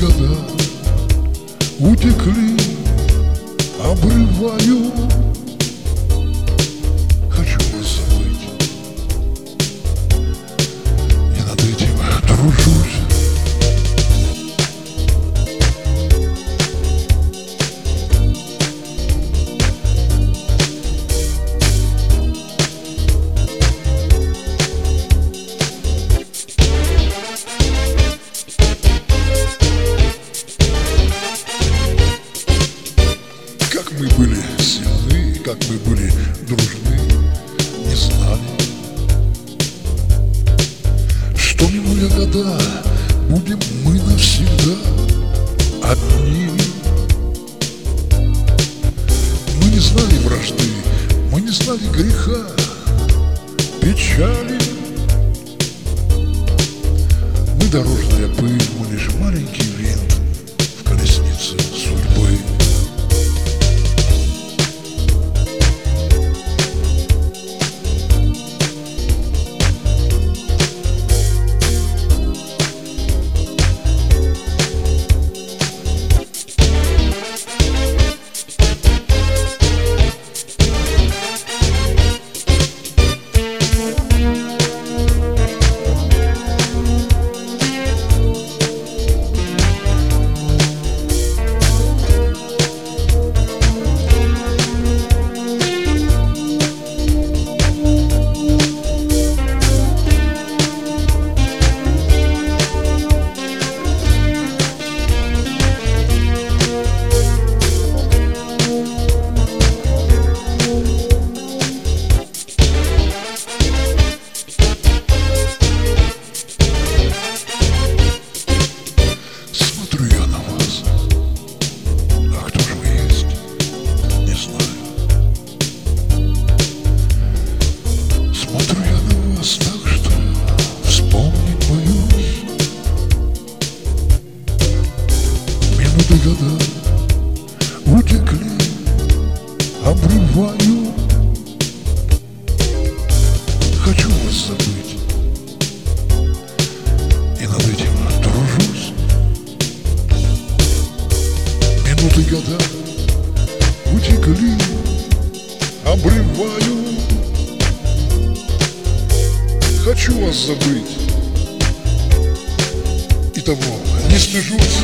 года утекли, обрываю как мы были дружны, не знали, Что минуя года, будем мы навсегда одни. Мы не знали вражды, мы не знали греха, печали. Мы дорожная пыль, мы лишь маленький винт Минуты года утекли, обрываю. Хочу вас забыть, и над этим тружусь. Минуты года утекли, обрываю. Хочу вас забыть, и того не стыжусь.